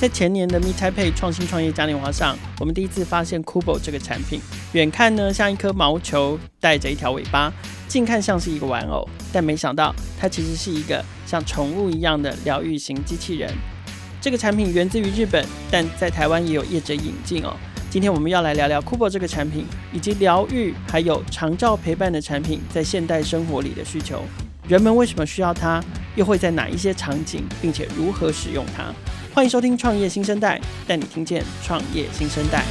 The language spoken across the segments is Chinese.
在前年的 Meet Taipei 创新创业嘉年华上，我们第一次发现 Kubo 这个产品。远看呢像一颗毛球，带着一条尾巴；近看像是一个玩偶，但没想到它其实是一个像宠物一样的疗愈型机器人。这个产品源自于日本，但在台湾也有业者引进哦。今天我们要来聊聊 Kubo 这个产品，以及疗愈还有长照陪伴的产品在现代生活里的需求。人们为什么需要它？又会在哪一些场景，并且如何使用它？欢迎收听《创业新生代》，带你听见创业新生代。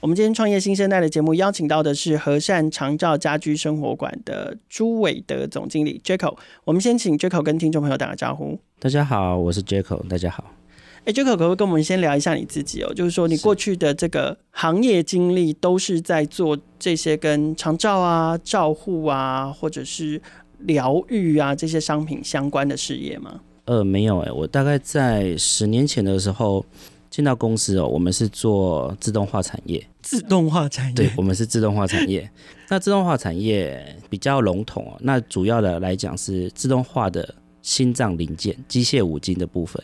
我们今天创业新生代的节目邀请到的是和善长照家居生活馆的朱伟德总经理 Jaco。我们先请 Jaco 跟听众朋友打个招呼。大家好，我是 Jaco。大家好。哎，Jaco 可不可以跟我们先聊一下你自己哦？就是说你过去的这个行业经历都是在做这些跟长照啊、照护啊，或者是疗愈啊这些商品相关的事业吗？呃，没有哎，我大概在十年前的时候。进到公司哦，我们是做自动化产业。自动化产业，对，我们是自动化产业。那自动化产业比较笼统哦，那主要的来讲是自动化的心脏零件、机械五金的部分，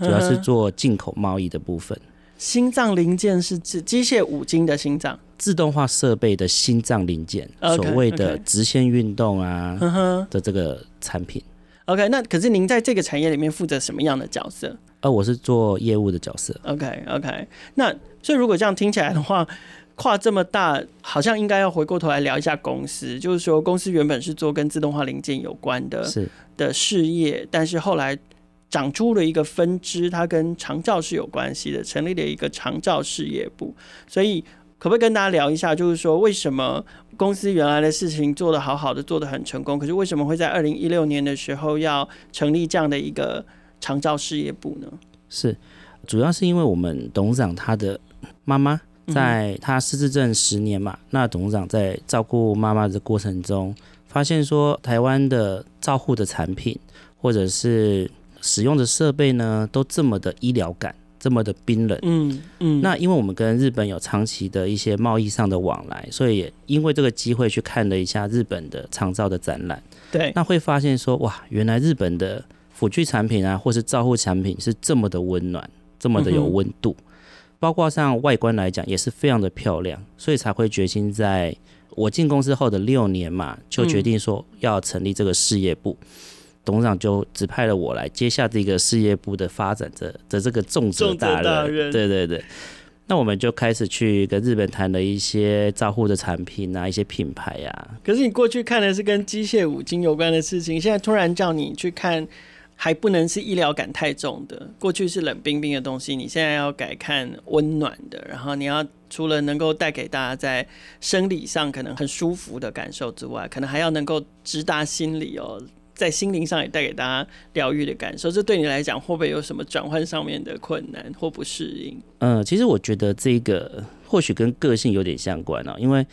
主要是做进口贸易的部分。心脏零件是指机械五金的心脏，自动化设备的心脏零件，okay, 所谓的直线运动啊的这个产品。OK，那可是您在这个产业里面负责什么样的角色？呃，我是做业务的角色。Okay. 那所以如果这样听起来的话，跨这么大，好像应该要回过头来聊一下公司。就是说，公司原本是做跟自动化零件有关的是的事业，但是后来长出了一个分支，它跟长照是有关系的，成立了一个长照事业部。所以，可不可以跟大家聊一下，就是说为什么公司原来的事情做得好好的，做得很成功，可是为什么会在二零一六年的时候要成立这样的一个？长照事业部呢？是，主要是因为我们董事长他的妈妈在他失智症十年嘛，那董事长在照顾妈妈的过程中，发现说台湾的照护的产品或者是使用的设备呢，都这么的医疗感，这么的冰冷。嗯嗯。那因为我们跟日本有长期的一些贸易上的往来，所以也因为这个机会去看了一下日本的长照的展览。对。那会发现说，哇，原来日本的。辅具产品啊，或是照护产品是这么的温暖，这么的有温度，嗯、包括像外观来讲也是非常的漂亮，所以才会决心在我进公司后的六年嘛，就决定说要成立这个事业部。嗯、董事长就指派了我来接下这个事业部的发展的的这个重责大任。对对对，那我们就开始去跟日本谈了一些照护的产品啊，一些品牌啊。可是你过去看的是跟机械五金有关的事情，现在突然叫你去看。还不能是医疗感太重的，过去是冷冰冰的东西，你现在要改看温暖的，然后你要除了能够带给大家在生理上可能很舒服的感受之外，可能还要能够直达心里哦，在心灵上也带给大家疗愈的感受。这对你来讲会不会有什么转换上面的困难或不适应？嗯，其实我觉得这个或许跟个性有点相关啊，因为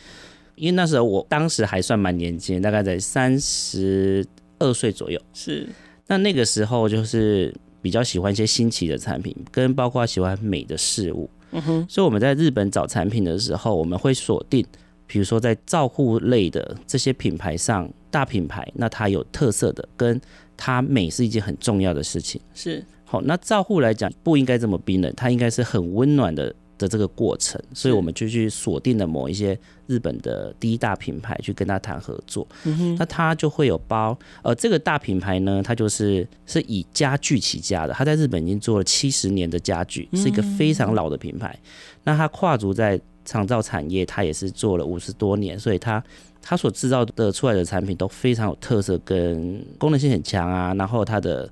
因为那时候我当时还算蛮年轻，大概在三十二岁左右，是。那那个时候就是比较喜欢一些新奇的产品，跟包括喜欢美的事物。嗯哼，所以我们在日本找产品的时候，我们会锁定，比如说在照护类的这些品牌上，大品牌，那它有特色的，跟它美是一件很重要的事情。是，好，那照护来讲不应该这么冰冷，它应该是很温暖的。的这个过程，所以我们就去锁定了某一些日本的第一大品牌去跟他谈合作。嗯哼，那它就会有包，呃，这个大品牌呢，它就是是以家具起家的，它在日本已经做了七十年的家具，是一个非常老的品牌。那它跨足在长造产业，他也是做了五十多年，所以他他所制造的出来的产品都非常有特色，跟功能性很强啊，然后它的。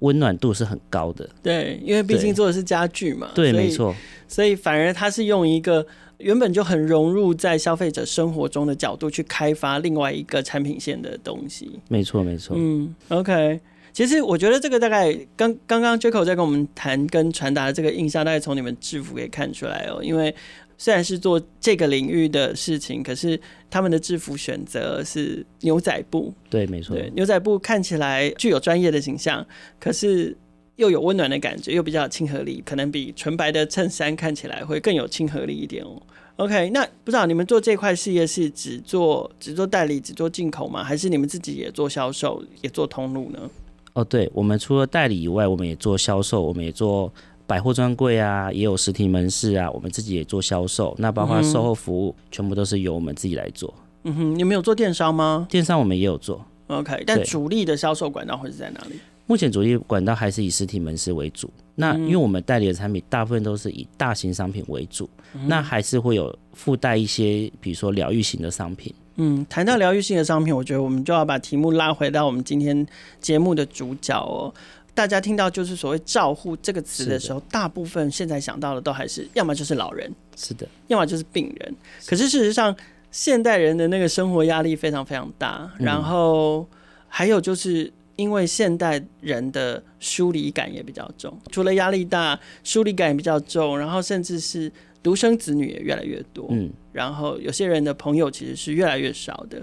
温暖度是很高的，对，因为毕竟做的是家具嘛，对，没错，所以反而它是用一个原本就很融入在消费者生活中的角度去开发另外一个产品线的东西，没错，没错，嗯，OK，其实我觉得这个大概刚刚刚 Jaco 在跟我们谈跟传达的这个印象，大概从你们制服可以看出来哦，因为。虽然是做这个领域的事情，可是他们的制服选择是牛仔布。对，没错。牛仔布看起来具有专业的形象，可是又有温暖的感觉，又比较亲和力，可能比纯白的衬衫看起来会更有亲和力一点哦。OK，那不知道你们做这块事业是只做只做代理、只做进口吗？还是你们自己也做销售、也做通路呢？哦，对，我们除了代理以外，我们也做销售，我们也做百货专柜啊，也有实体门市啊，我们自己也做销售。那包括售后服务，嗯、全部都是由我们自己来做。嗯哼，你们有做电商吗？电商我们也有做。OK，但主力的销售管道会是在哪里？目前主力管道还是以实体门市为主。那因为我们代理的产品大部分都是以大型商品为主，嗯、那还是会有附带一些，比如说疗愈型的商品。嗯，谈到疗愈性的商品，我觉得我们就要把题目拉回到我们今天节目的主角哦。大家听到就是所谓“照护”这个词的时候，大部分现在想到的都还是要么就是老人，是的，要么就是病人。可是事实上，现代人的那个生活压力非常非常大，然后还有就是因为现代人的疏离感也比较重，除了压力大，疏离感也比较重，然后甚至是。独生子女也越来越多，嗯，然后有些人的朋友其实是越来越少的，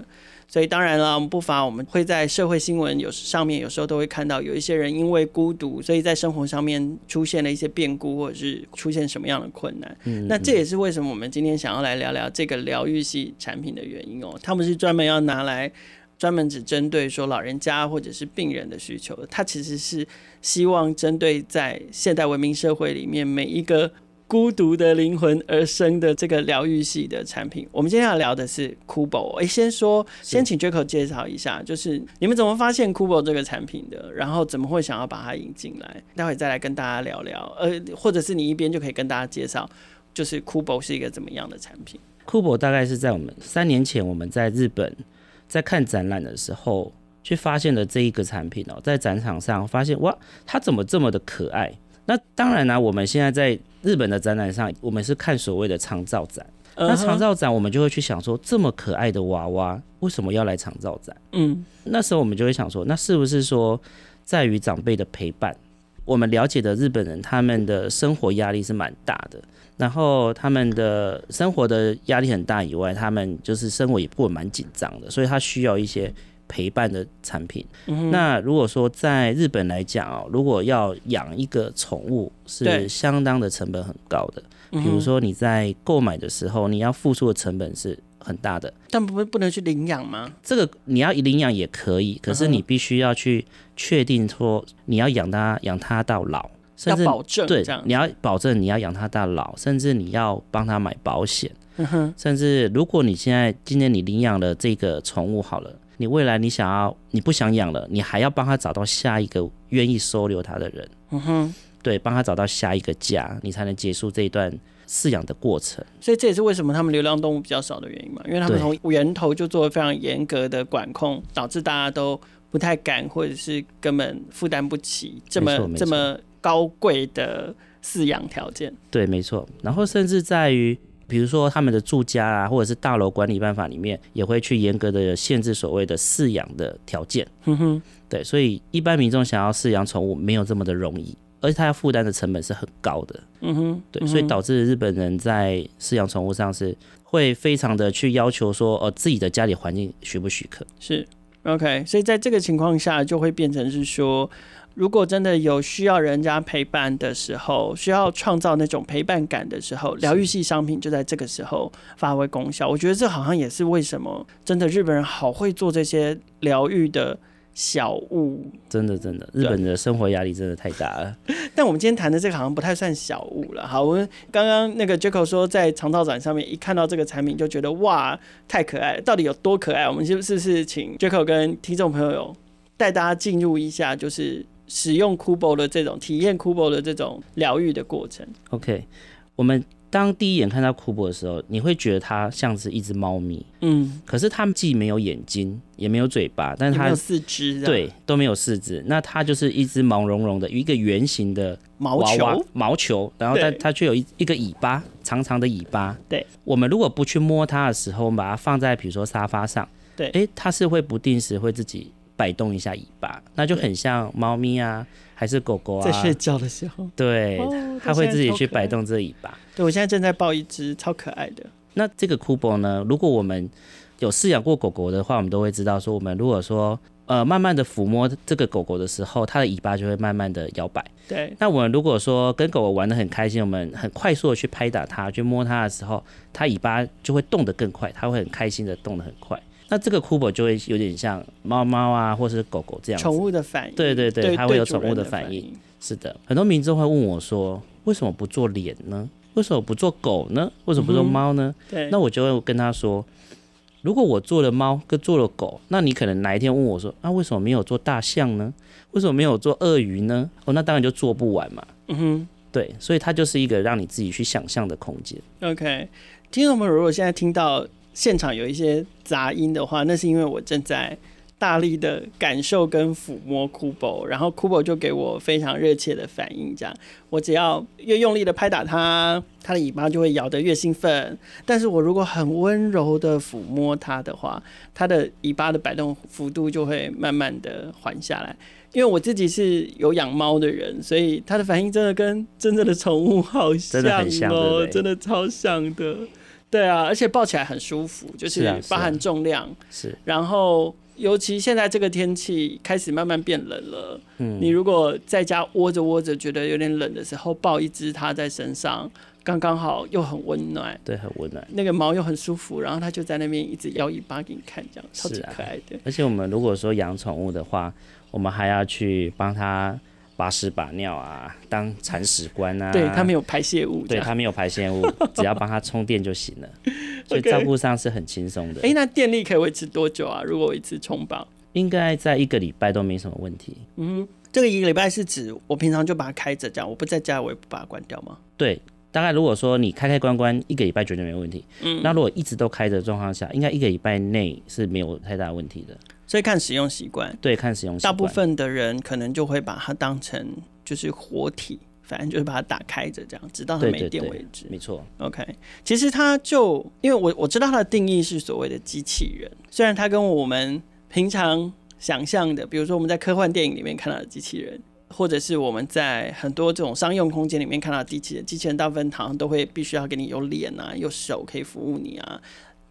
所以当然了，我们不乏我们会在社会新闻有上面有时候都会看到有一些人因为孤独，所以在生活上面出现了一些变故，或者是出现什么样的困难。嗯，那这也是为什么我们今天想要来聊聊这个疗愈系产品的原因哦。他们是专门要拿来专门只针对说老人家或者是病人的需求的，他其实是希望针对在现代文明社会里面每一个。孤独的灵魂而生的这个疗愈系的产品，我们今天要聊的是 Kubo。哎，先说，先请 Jaco 介绍一下，就是你们怎么发现 Kubo 这个产品的，然后怎么会想要把它引进来？待会再来跟大家聊聊。呃，或者是你一边就可以跟大家介绍，就是 Kubo 是一个怎么样的产品？Kubo 大概是在我们三年前我们在日本在看展览的时候去发现的这一个产品哦，在展场上发现哇，它怎么这么的可爱？那当然啦、啊，我们现在在日本的展览上，我们是看所谓的长照展。Uh huh. 那长照展，我们就会去想说，这么可爱的娃娃，为什么要来长照展？嗯，那时候我们就会想说，那是不是说，在于长辈的陪伴？我们了解的日本人，他们的生活压力是蛮大的，然后他们的生活的压力很大以外，他们就是生活也过得蛮紧张的，所以他需要一些。陪伴的产品，嗯、那如果说在日本来讲哦，如果要养一个宠物，是相当的成本很高的。比如说你在购买的时候，你要付出的成本是很大的。但不不能去领养吗？这个你要领养也可以，可是你必须要去确定说你要养它，养它到老，甚至要保证对，你要保证你要养它到老，甚至你要帮它买保险，甚至如果你现在今天你领养了这个宠物好了。你未来你想要你不想养了，你还要帮他找到下一个愿意收留他的人，嗯哼，对，帮他找到下一个家，你才能结束这一段饲养的过程。所以这也是为什么他们流浪动物比较少的原因嘛，因为他们从源头就做了非常严格的管控，导致大家都不太敢，或者是根本负担不起这么这么高贵的饲养条件。对，没错。然后甚至在于。比如说他们的住家啊，或者是大楼管理办法里面，也会去严格的限制所谓的饲养的条件。嗯哼，对，所以一般民众想要饲养宠物没有这么的容易，而且他要负担的成本是很高的。嗯哼，对，所以导致日本人在饲养宠物上是会非常的去要求说，呃，自己的家里环境许不许可？是，OK，所以在这个情况下就会变成是说。如果真的有需要人家陪伴的时候，需要创造那种陪伴感的时候，疗愈系商品就在这个时候发挥功效。我觉得这好像也是为什么真的日本人好会做这些疗愈的小物。真的真的，日本的生活压力真的太大了。但我们今天谈的这个好像不太算小物了。好，我们刚刚那个 Jaco 说在长道展上面一看到这个产品就觉得哇，太可爱了，到底有多可爱？我们是不是请 Jaco 跟听众朋友带大家进入一下，就是。使用 Kubo 的这种体验，Kubo 的这种疗愈的过程。OK，我们当第一眼看到 Kubo 的时候，你会觉得它像是一只猫咪。嗯，可是它既没有眼睛，也没有嘴巴，但是它有四肢，对，都没有四肢。那它就是一只毛茸茸的一个圆形的毛球，毛球，然后它它却有一一个尾巴，长长的尾巴。对，我们如果不去摸它的时候，我们把它放在比如说沙发上，对，哎，它是会不定时会自己。摆动一下尾巴，那就很像猫咪啊，还是狗狗啊？在睡觉的时候，对，哦、它会自己去摆动这尾巴。对，我现在正在抱一只超可爱的。那这个 Kubo 呢？如果我们有饲养过狗狗的话，我们都会知道说，我们如果说呃慢慢的抚摸这个狗狗的时候，它的尾巴就会慢慢的摇摆。对。那我们如果说跟狗狗玩的很开心，我们很快速的去拍打它，去摸它的时候，它尾巴就会动得更快，它会很开心的动得很快。那这个 Kubo 就会有点像猫猫啊，或是狗狗这样子。宠物的反应。对对对，它会有宠物的反反应。是的，很多民众会问我说：“为什么不做脸呢？为什么不做狗呢？为什么不做猫呢？”嗯、对，那我就会跟他说：“如果我做了猫跟做了狗，那你可能哪一天问我说：‘啊，为什么没有做大象呢？为什么没有做鳄鱼呢？’哦，那当然就做不完嘛。嗯哼，对，所以它就是一个让你自己去想象的空间。OK，听众们，如果现在听到。现场有一些杂音的话，那是因为我正在大力的感受跟抚摸 Kubo，然后 Kubo 就给我非常热切的反应。这样，我只要越用力的拍打它，它的尾巴就会摇得越兴奋。但是我如果很温柔的抚摸它的话，它的尾巴的摆动幅度就会慢慢的缓下来。因为我自己是有养猫的人，所以它的反应真的跟真正的宠物好像哦，真的很像，对对，真的超像的。对啊，而且抱起来很舒服，就是包含重量。是，啊是啊，然后尤其现在这个天气开始慢慢变冷了。嗯，你如果在家窝着窝着觉得有点冷的时候，抱一只它在身上，刚刚好又很温暖。对，很温暖。那个毛又很舒服，然后它就在那边一直摇尾巴给你看，这样超级可爱的。而且我们如果说养宠物的话，我们还要去帮它。把屎把尿啊，当铲屎官啊，对，它没有排泄物，对，它没有排泄物，只要帮它充电就行了，所以照顾上是很轻松的。哎、欸，那电力可以维持多久啊？如果我一次充饱，应该在一个礼拜都没什么问题。嗯，这个一个礼拜是指我平常就把它开着，这样我不在家我也不把它关掉吗？对，大概如果说你开开关关一个礼拜绝对没问题。嗯，那如果一直都开着状况下，应该一个礼拜内是没有太大问题的。所以看使用习惯，对，看使用习惯。大部分的人可能就会把它当成就是活体，反正就是把它打开着这样，直到它没电为止。没错。OK，其实它就因为我我知道它的定义是所谓的机器人，虽然它跟我们平常想象的，比如说我们在科幻电影里面看到的机器人，或者是我们在很多这种商用空间里面看到的机器人，机器人大部分好像都会必须要给你有脸啊，有手可以服务你啊，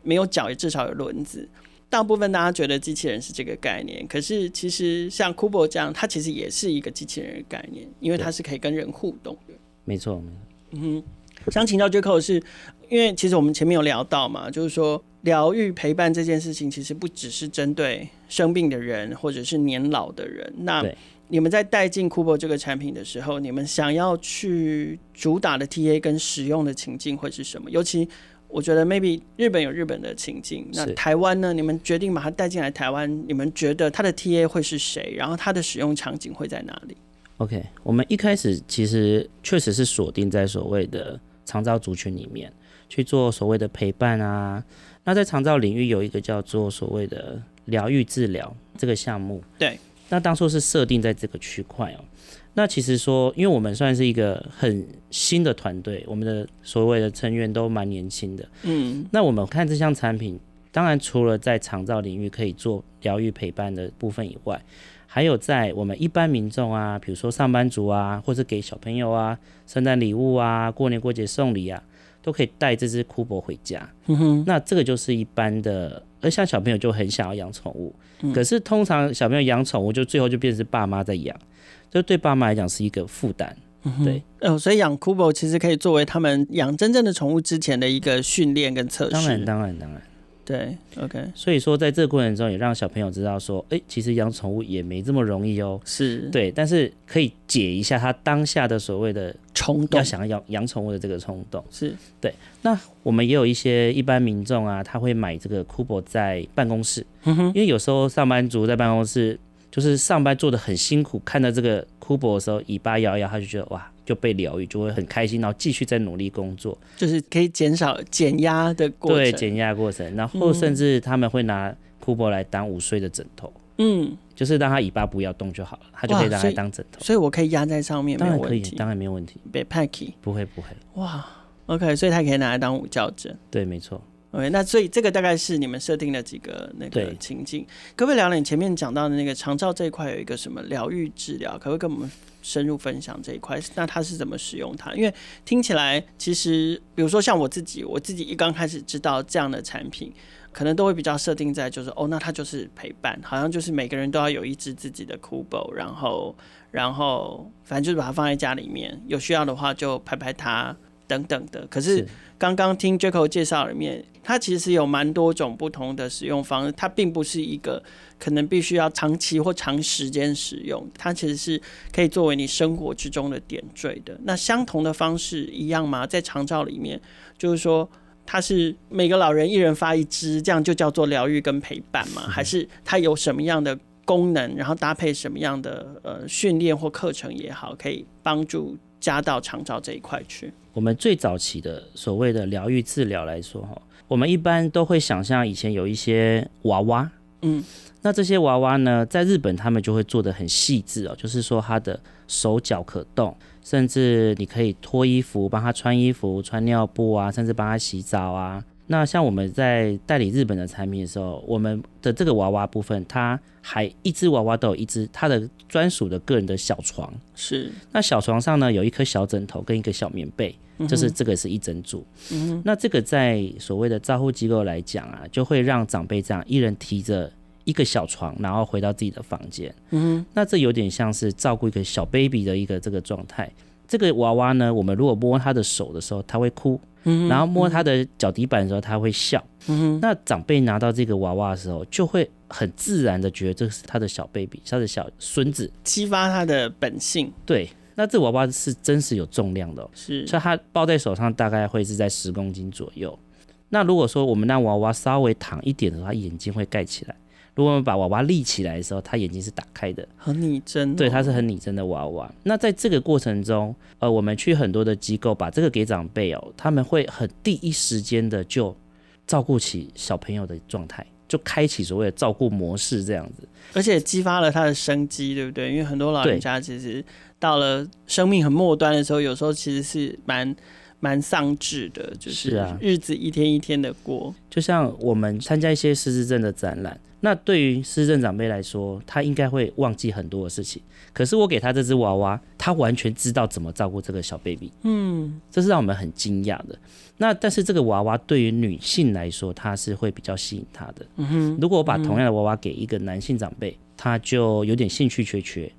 没有脚也至少有轮子。大部分大家觉得机器人是这个概念，可是其实像 Kubo 这样，它其实也是一个机器人的概念，因为它是可以跟人互动的。没错，嗯哼。想请教 Jaco 是，因为其实我们前面有聊到嘛，就是说疗愈陪伴这件事情，其实不只是针对生病的人或者是年老的人。那你们在带进 Kubo 这个产品的时候，你们想要去主打的 TA 跟使用的情境会是什么？尤其我觉得 maybe 日本有日本的情境，那台湾呢？你们决定把它带进来台湾，你们觉得它的 TA 会是谁？然后它的使用场景会在哪里？OK，我们一开始其实确实是锁定在所谓的长照族群里面去做所谓的陪伴啊。那在长照领域有一个叫做所谓的疗愈治疗这个项目，对，那当初是设定在这个区块哦。那其实说，因为我们算是一个很新的团队，我们的所谓的成员都蛮年轻的。嗯，那我们看这项产品，当然除了在长照领域可以做疗愈陪伴的部分以外，还有在我们一般民众啊，比如说上班族啊，或者给小朋友啊，圣诞礼物啊，过年过节送礼啊，都可以带这只 Kubo 回家。嗯哼，那这个就是一般的，而像小朋友就很想要养宠物，可是通常小朋友养宠物就最后就变成爸妈在养。这对爸妈来讲是一个负担，对，哦，所以养 Kubo 其实可以作为他们养真正的宠物之前的一个训练跟测试。当然，当然，当然，对，OK。所以说，在这个过程中，也让小朋友知道说，哎，其实养宠物也没这么容易哦。是，对，但是可以解一下他当下的所谓的冲动，要想要养养宠物的这个冲动。是对。那我们也有一些一般民众啊，他会买这个 Kubo 在办公室，因为有时候上班族在办公室。就是上班做的很辛苦，看到这个 Kubo 的时候，尾巴摇一摇，他就觉得哇，就被疗愈，就会很开心，然后继续再努力工作，就是可以减少减压的过程。对，减压过程，然后甚至他们会拿 Kubo 来当午睡的枕头，嗯，就是让他尾巴不要动就好了，他就可以拿来当枕头。所以我可以压在上面，当然可以，当然没有问题。别 packy，不会不会。哇，OK，所以他可以拿来当午觉枕。对，没错。OK，那所以这个大概是你们设定的几个那个情境，可不可以聊聊你前面讲到的那个长照这一块有一个什么疗愈治疗？可不可以跟我们深入分享这一块？那它是怎么使用它？因为听起来其实，比如说像我自己，我自己一刚开始知道这样的产品，可能都会比较设定在就是哦，那它就是陪伴，好像就是每个人都要有一只自己的 Kubo，然后然后反正就是把它放在家里面，有需要的话就拍拍它。等等的。可是刚刚听 Jaco 介绍里面，它其实有蛮多种不同的使用方式，它并不是一个可能必须要长期或长时间使用，它其实是可以作为你生活之中的点缀的。那相同的方式一样吗？在长照里面，就是说它是每个老人一人发一支，这样就叫做疗愈跟陪伴吗？还是它有什么样的？功能，然后搭配什么样的呃训练或课程也好，可以帮助加到长照这一块去。我们最早期的所谓的疗愈治疗来说，哈，我们一般都会想象以前有一些娃娃，嗯，那这些娃娃呢，在日本他们就会做的很细致哦，就是说他的手脚可动，甚至你可以脱衣服，帮他穿衣服、穿尿布啊，甚至帮他洗澡啊。那像我们在代理日本的产品的时候，我们的这个娃娃部分，它还一只娃娃都有一只它的专属的个人的小床。是。那小床上呢，有一颗小枕头跟一个小棉被，就是这个是一整组。嗯。那这个在所谓的照护机构来讲啊，就会让长辈这样一人提着一个小床，然后回到自己的房间。嗯。那这有点像是照顾一个小 baby 的一个这个状态。这个娃娃呢，我们如果摸他的手的时候，他会哭。然后摸他的脚底板的时候，他会笑。嗯，那长辈拿到这个娃娃的时候，就会很自然的觉得这是他的小 baby，他的小孙子，激发他的本性。对，那这娃娃是真实有重量的，是，所以他抱在手上大概会是在十公斤左右。那如果说我们让娃娃稍微躺一点的话，他眼睛会盖起来。如果我们把娃娃立起来的时候，他眼睛是打开的，很拟真哦。对，他是很拟真的娃娃。那在这个过程中，呃，我们去很多的机构，把这个给长辈哦，他们会很第一时间的就照顾起小朋友的状态，就开启所谓的照顾模式这样子，而且激发了他的生机，对不对？因为很多老人家其实到了生命很末端的时候，有时候其实是蛮。蛮丧志的，就是啊，日子一天一天的过。啊、就像我们参加一些失智症的展览，那对于失智症长辈来说，他应该会忘记很多的事情。可是我给他这只娃娃，他完全知道怎么照顾这个小 baby。嗯，这是让我们很惊讶的。那但是这个娃娃对于女性来说，它是会比较吸引她的。嗯哼，如果我把同样的娃娃给一个男性长辈，他就有点兴趣缺缺。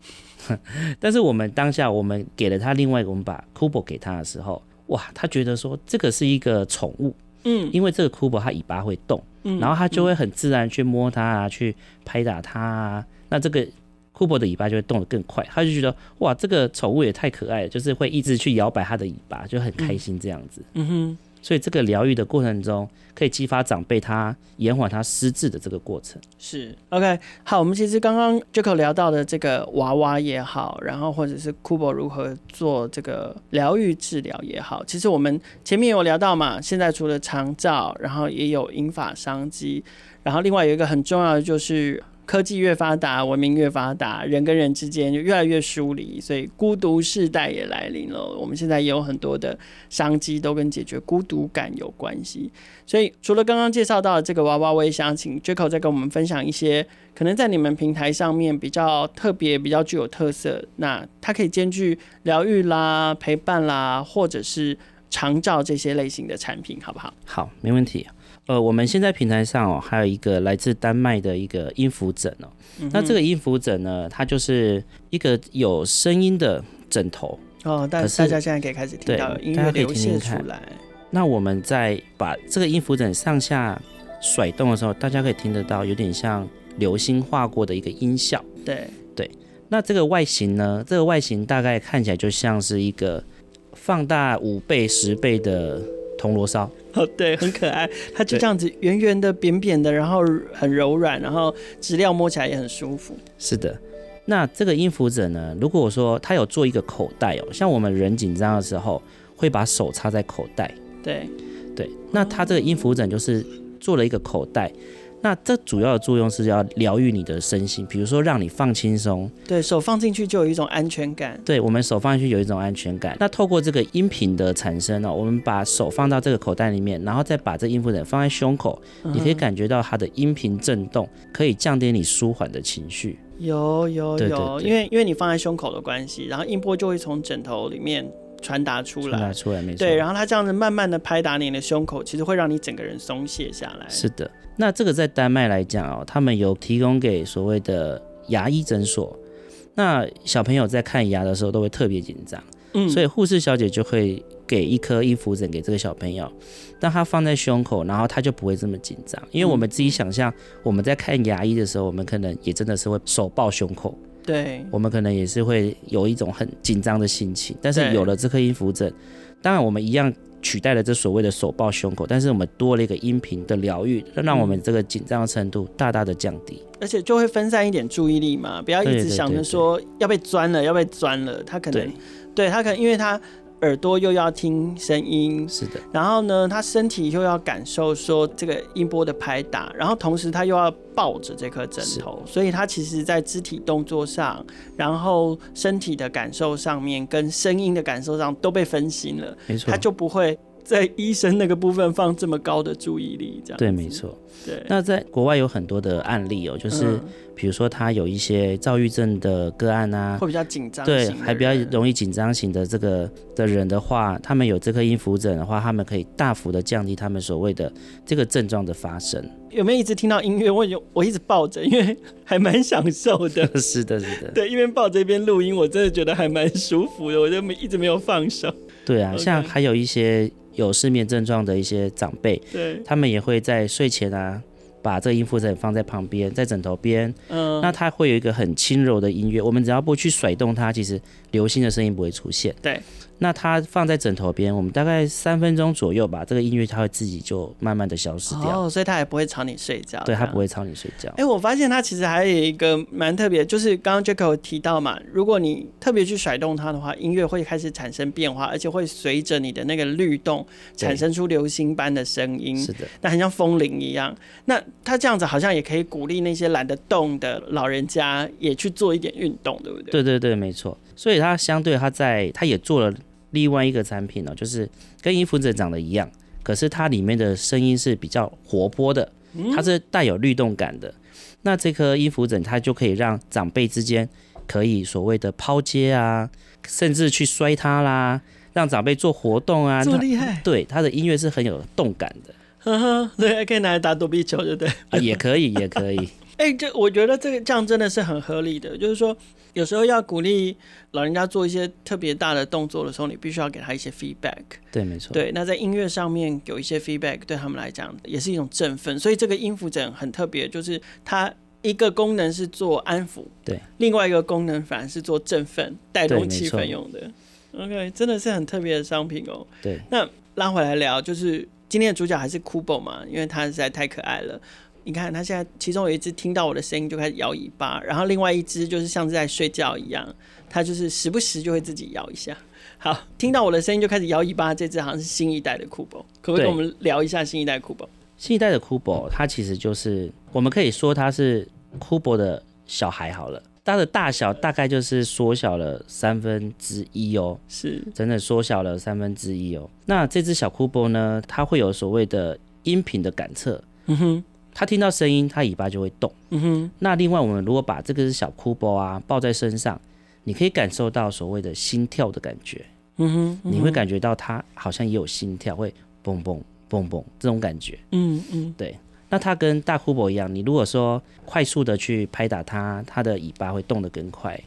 但是我们当下我们给了他另外一个，我们把 Kubo 给他的时候。哇，他觉得说这个是一个宠物，嗯，因为这个 Kubo 它尾巴会动，嗯，然后他就会很自然去摸它啊，去拍打它。啊，那这个 Kubo 的尾巴就会动得更快，他就觉得哇，这个宠物也太可爱了，就是会一直去摇摆它的尾巴，就很开心这样子，嗯，嗯哼。所以这个疗愈的过程中，可以激发长辈他延缓他失智的这个过程。是 OK，好，我们其实刚刚 Jaco 聊到的这个娃娃也好，然后或者是 Kubo 如何做这个疗愈治疗也好，其实我们前面有聊到嘛，现在除了长照，然后也有银发商机，然后另外有一个很重要的就是。科技越发达，文明越发达，人跟人之间就越来越疏离，所以孤独世代也来临了。我们现在也有很多的商机都跟解决孤独感有关系。所以除了刚刚介绍到的这个娃娃，我也想请 Jaco 再跟我们分享一些可能在你们平台上面比较特别、比较具有特色，那它可以兼具疗愈啦、陪伴啦，或者是长照这些类型的产品，好不好？好，没问题。呃，我们现在平台上哦，还有一个来自丹麦的一个音符枕哦。嗯、那这个音符枕呢，它就是一个有声音的枕头哦。但是大家现在可以开始听到音乐流泻出来。那我们在把这个音符枕上下甩动的时候，大家可以听得到有点像流星划过的一个音效。对对。那这个外形呢？这个外形大概看起来就像是一个放大五倍、十倍的。铜锣烧哦，对，很可爱，它就这样子圆圆的、扁扁的，然后很柔软，然后质料摸起来也很舒服。是的，那这个音符枕呢？如果我说它有做一个口袋哦，像我们人紧张的时候会把手插在口袋，对对，那它这个音符枕就是做了一个口袋。那这主要的作用是要疗愈你的身心，比如说让你放轻松。对手放进去就有一种安全感。对，我们手放进去有一种安全感。那透过这个音频的产生呢，我们把手放到这个口袋里面，然后再把这音符枕放在胸口，嗯，你可以感觉到它的音频震动，可以降低你舒缓的情绪。有有有，因为因为你放在胸口的关系，然后音波就会从枕头里面传达出来。传达出来，没错。对，然后他这样子慢慢的拍打你的胸口，其实会让你整个人松懈下来。是的。那这个在丹麦来讲哦，他们有提供给所谓的牙医诊所，那小朋友在看牙的时候都会特别紧张，嗯，所以护士小姐就会给一颗衣服枕给这个小朋友，当他放在胸口，然后他就不会这么紧张。因为我们自己想象，我们在看牙医的时候，我们可能也真的是会手抱胸口，对，我们可能也是会有一种很紧张的心情。但是有了这颗音符枕，当然我们一样。取代了这所谓的手抱胸口，但是我们多了一个音频的疗愈，让我们这个紧张的程度大大的降低，而且就会分散一点注意力嘛，不要一直想着说要被钻了，要被钻了，他可能对，对他可能因为他。耳朵又要听声音，是的。然后呢，他身体又要感受说这个音波的拍打，然后同时他又要抱着这颗枕头，所以他其实在肢体动作上，然后身体的感受上面，跟声音的感受上都被分心了，没错，他就不会在医生那个部分放这么高的注意力，这样。对，没错。对。那在国外有很多的案例哦，就是。嗯比如说他有一些躁郁症的个案啊，会比较紧张，对，还比较容易紧张型的这个的人的话，他们有这颗音符枕的话，他们可以大幅的降低他们所谓的这个症状的发生。有没有一直听到音乐？我有，我一直抱着，因为还蛮享受的。是的，是的。对，一边抱着一边录音，我真的觉得还蛮舒服的，我就没一直没有放手。对啊.像还有一些有失眠症状的一些长辈，对，他们也会在睡前啊。把这个音符枕放在旁边，在枕头边，嗯，那它会有一个很轻柔的音乐，我们只要不去甩动它，其实流星的声音不会出现。对。那它放在枕头边，我们大概三分钟左右吧，这个音乐它会自己就慢慢的消失掉。哦，所以它也不会吵你睡觉。对，它不会吵你睡觉。哎、欸，我发现它其实还有一个蛮特别，就是刚刚 Jaco 提到嘛，如果你特别去甩动它的话，音乐会开始产生变化，而且会随着你的那个律动产生出流星般的声音。是的，那很像风铃一样。那它这样子好像也可以鼓励那些懒得动的老人家也去做一点运动，对不对？对对对，没错。所以它相对它在它也做了。另外一个产品呢，就是跟音符枕长得一样，可是它里面的声音是比较活泼的，它是带有律动感的。那这颗音符枕它就可以让长辈之间可以所谓的抛接啊，甚至去摔它啦，让长辈做活动啊。这么厉害？对，它的音乐是很有动感的。呵呵，对，还可以拿来打躲避球，对不对？啊，也可以，也可以。哎、欸，这我觉得这个这样真的是很合理的，就是说。有时候要鼓励老人家做一些特别大的动作的时候，你必须要给他一些 feedback。对，没错。对，那在音乐上面有一些 feedback，对他们来讲也是一种振奋。所以这个音符枕很特别，就是它一个功能是做安抚，对；另外一个功能反而是做振奋、带动气氛用的。OK，真的是很特别的商品哦。对。那拉回来聊，就是今天的主角还是 Kubo 嘛，因为他实在太可爱了。你看，它现在其中有一只听到我的声音就开始摇尾巴，然后另外一只就是像是在睡觉一样，它就是时不时就会自己摇一下。好，听到我的声音就开始摇尾巴，这只好像是新一代的 Kubo，可不可以跟我们聊一下新一代 Kubo？新一代的 Kubo，它其实就是我们可以说它是 Kubo 的小孩好了，它的大小大概就是缩小了三分之一哦，是真的缩小了三分之一哦。那这只小 Kubo 呢，它会有所谓的音频的感测，嗯哼。他听到声音，它尾巴就会动。嗯哼。那另外，我们如果把这个是小 Kubo 啊抱在身上，你可以感受到所谓的心跳的感觉。嗯哼。你会感觉到它好像也有心跳，会蹦蹦蹦蹦这种感觉。嗯嗯。对。那它跟大 Kubo 一样，你如果说快速的去拍打它，它的尾巴会动得更快。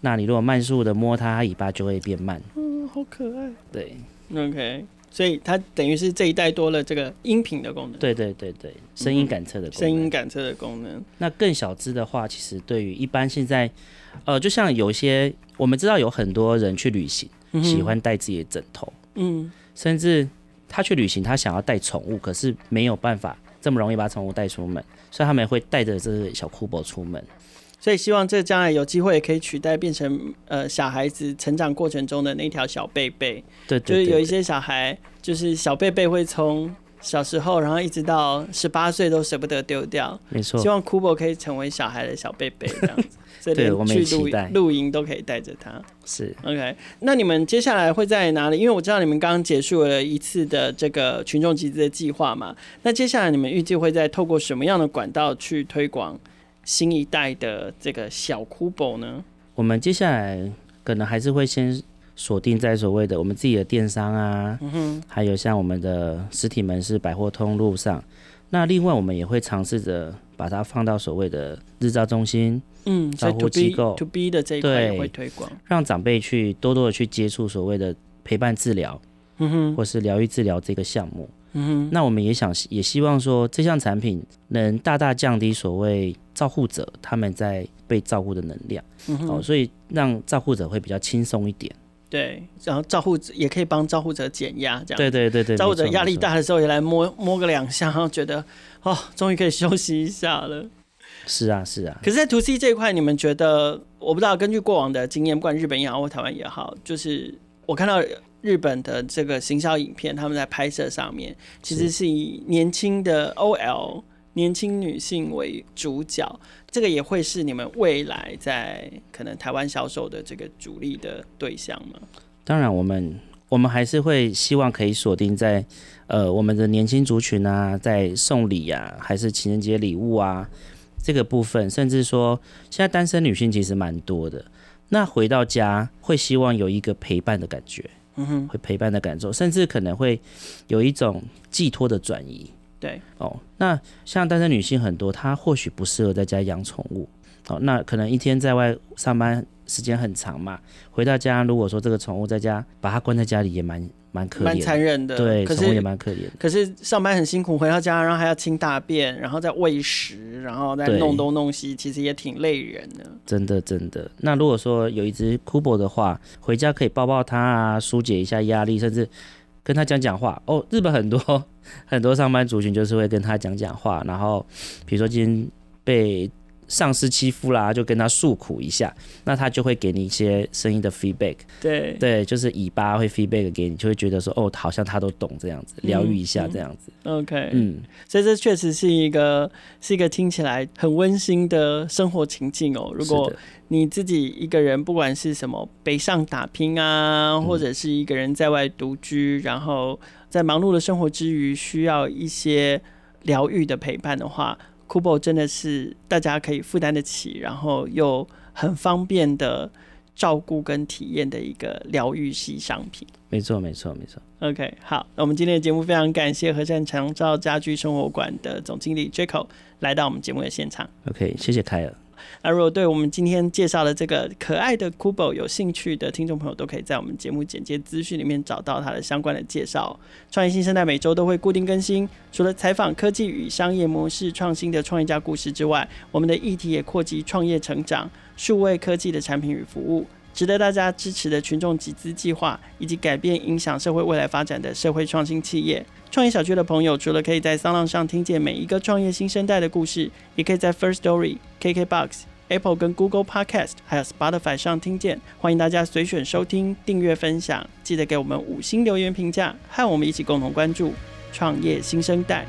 那你如果慢速的摸它，它尾巴就会变慢。嗯，好可爱。对。OK。所以它等于是这一代多了这个音频的功能，对对对对，声音感测的功能，声音感测的功能。那更小只的话，其实对于一般现在，呃，就像有些我们知道有很多人去旅行，喜欢带自己的枕头，嗯，甚至他去旅行，他想要带宠物，可是没有办法这么容易把宠物带出门，所以他们会带着这个小 Kubo 出门。所以希望这将来有机会也可以取代，变成呃小孩子成长过程中的那条小贝贝。对，就是有一些小孩，就是小贝贝会从小时候，然后一直到十八岁都舍不得丢掉。没错。希望 Kubo 可以成为小孩的小贝贝这样子，所以对，我们去露露营都可以带着它。是。OK，那你们接下来会在哪里？因为我知道你们刚刚结束了一次的这个群众集资的计划嘛，那接下来你们预计会在透过什么样的管道去推广？新一代的这个小 Kubo 呢，我们接下来可能还是会先锁定在所谓的我们自己的电商啊，嗯哼，还有像我们的实体门市百货通路上。那另外我们也会尝试着把它放到所谓的日照中心，嗯，照护机构 to B 的这一块也会推广，让长辈去多多的去接触所谓的陪伴治疗。嗯哼，或是疗愈治疗这个项目。嗯哼，那我们也想也希望说，这项产品能大大降低所谓照护者他们在被照顾的能量，嗯哼，哦，所以让照护者会比较轻松一点。对，然后照护者也可以帮照护者减压，这样。对对对对，照护者压力大的时候也来摸摸个两下，然后觉得哦，终于可以休息一下了。是啊是啊。可是，在 To C 这一块，你们觉得？我不知道，根据过往的经验，不管日本也好或台湾也好，就是我看到。日本的这个行销影片，他们在拍摄上面其实是以年轻的 OL、年轻女性为主角，这个也会是你们未来在可能台湾销售的这个主力的对象吗？当然，我们我们还是会希望可以锁定在呃我们的年轻族群啊，在送礼啊，还是情人节礼物啊这个部分，甚至说现在单身女性其实蛮多的，那回到家会希望有一个陪伴的感觉。嗯哼，会陪伴的感受，甚至可能会有一种寄托的转移。对哦，那像单身女性很多，她或许不适合在家养宠物。哦，那可能一天在外上班时间很长嘛，回到家如果说这个宠物在家，把它关在家里也蛮。蛮可怜，蛮残忍的。对，可是也蛮可怜。可是上班很辛苦，回到家然后还要清大便，然后再喂食，然后再弄东弄西，其实也挺累人的。真的，真的。那如果说有一只 Kubo 的话，回家可以抱抱它啊，疏解一下压力，甚至跟他讲讲话。哦，日本很多 很多上班族群就是会跟他讲讲话，然后比如说今天被。上司欺负啦，就跟他诉苦一下，那他就会给你一些声音的 feedback。对对，就是尾巴会 feedback 给你，就会觉得说哦，好像他都懂这样子，疗愈一下这样子。嗯、OK，嗯，所以这确实是一个是一个听起来很温馨的生活情境哦。如果你自己一个人，不管是什么北上打拼啊，或者是一个人在外独居，嗯、然后在忙碌的生活之余需要一些疗愈的陪伴的话。Kubo 真的是大家可以负担得起，然后又很方便的照顾跟体验的一个疗愈系商品。没错，没错，没错。OK，好，那我们今天的节目非常感谢和善长照家居生活馆的总经理 Jaco 来到我们节目的现场。OK，谢谢凯尔。那如果对我们今天介绍的这个可爱的 Kubo 有兴趣的听众朋友，都可以在我们节目简介资讯里面找到它的相关的介绍。创业新生代每周都会固定更新，除了采访科技与商业模式创新的创业家故事之外，我们的议题也扩及创业成长、数位科技的产品与服务，值得大家支持的群众集资计划，以及改变影响社会未来发展的社会创新企业。创业小区的朋友，除了可以在桑浪上听见每一个创业新生代的故事，也可以在 First Story、KKBox、Apple 跟 Google Podcast，还有 Spotify 上听见。欢迎大家随选收听、订阅、分享，记得给我们五星留言评价，和我们一起共同关注创业新生代。